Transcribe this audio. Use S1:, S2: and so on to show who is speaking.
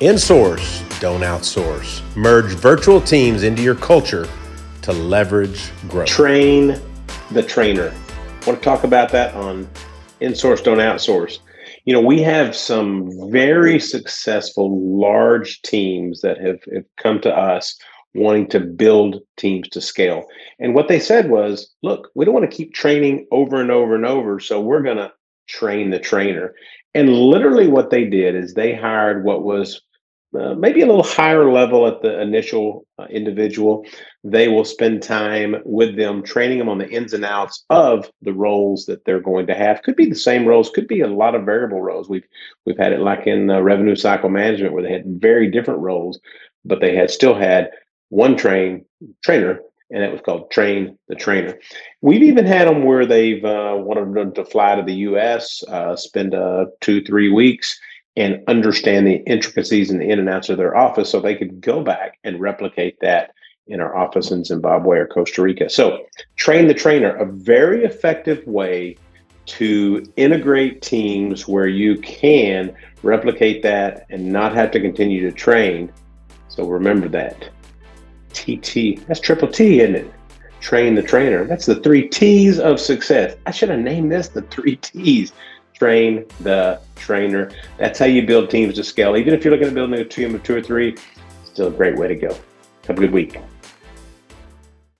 S1: Insource, don't outsource. Merge virtual teams into your culture to leverage growth.
S2: Train the trainer. I want to talk about that on Insource, don't outsource. You know, we have some very successful large teams that have, have come to us wanting to build teams to scale. And what they said was, look, we don't want to keep training over and over and over. So we're going to train the trainer. And literally what they did is they hired what was uh, maybe a little higher level at the initial uh, individual. They will spend time with them, training them on the ins and outs of the roles that they're going to have. Could be the same roles, could be a lot of variable roles. We've we've had it like in uh, revenue cycle management where they had very different roles, but they had still had one train trainer and it was called Train the Trainer. We've even had them where they've uh, wanted them to fly to the U.S., uh, spend uh, two, three weeks, and understand the intricacies and the in and outs of their office so they could go back and replicate that in our office in Zimbabwe or Costa Rica. So, train the trainer, a very effective way to integrate teams where you can replicate that and not have to continue to train. So, remember that. TT, that's triple T, isn't it? Train the trainer. That's the three T's of success. I should have named this the three T's train the trainer. That's how you build teams to scale. Even if you're looking at building a team of two or three, still a great way to go. Have a good week.